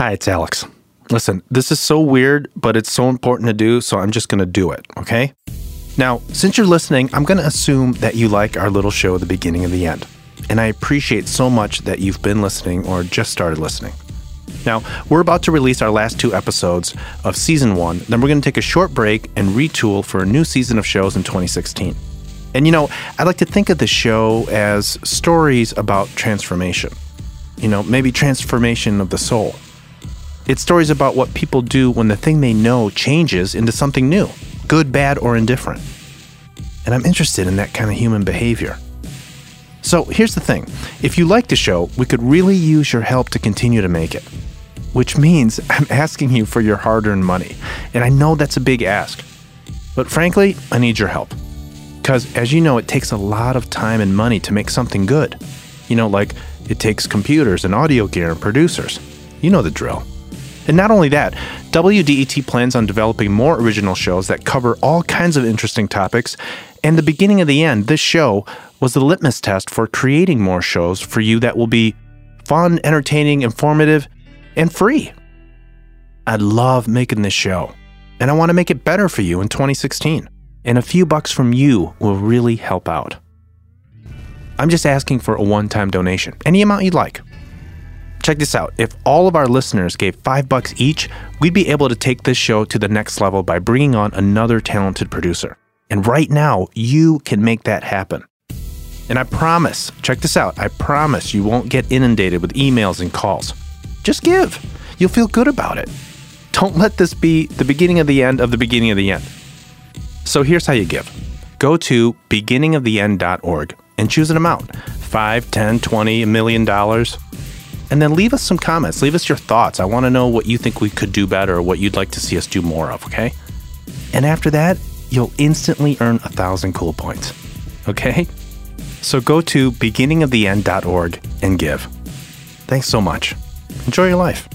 Hi, it's Alex. Listen, this is so weird, but it's so important to do, so I'm just going to do it, okay? Now, since you're listening, I'm going to assume that you like our little show, The Beginning of the End. And I appreciate so much that you've been listening or just started listening. Now, we're about to release our last two episodes of season one. Then we're going to take a short break and retool for a new season of shows in 2016. And you know, I like to think of the show as stories about transformation. You know, maybe transformation of the soul. It's stories about what people do when the thing they know changes into something new, good, bad, or indifferent. And I'm interested in that kind of human behavior. So here's the thing if you like the show, we could really use your help to continue to make it. Which means I'm asking you for your hard earned money. And I know that's a big ask. But frankly, I need your help. Because as you know, it takes a lot of time and money to make something good. You know, like it takes computers and audio gear and producers. You know the drill. And not only that, WDET plans on developing more original shows that cover all kinds of interesting topics. And the beginning of the end, this show was the litmus test for creating more shows for you that will be fun, entertaining, informative, and free. I love making this show, and I want to make it better for you in 2016. And a few bucks from you will really help out. I'm just asking for a one time donation, any amount you'd like. Check this out. If all of our listeners gave five bucks each, we'd be able to take this show to the next level by bringing on another talented producer. And right now, you can make that happen. And I promise, check this out, I promise you won't get inundated with emails and calls. Just give. You'll feel good about it. Don't let this be the beginning of the end of the beginning of the end. So here's how you give go to beginningoftheend.org and choose an amount 5, 10, 20, a million dollars and then leave us some comments. Leave us your thoughts. I want to know what you think we could do better or what you'd like to see us do more of, okay? And after that, you'll instantly earn a thousand cool points, okay? So go to beginningoftheend.org and give. Thanks so much. Enjoy your life.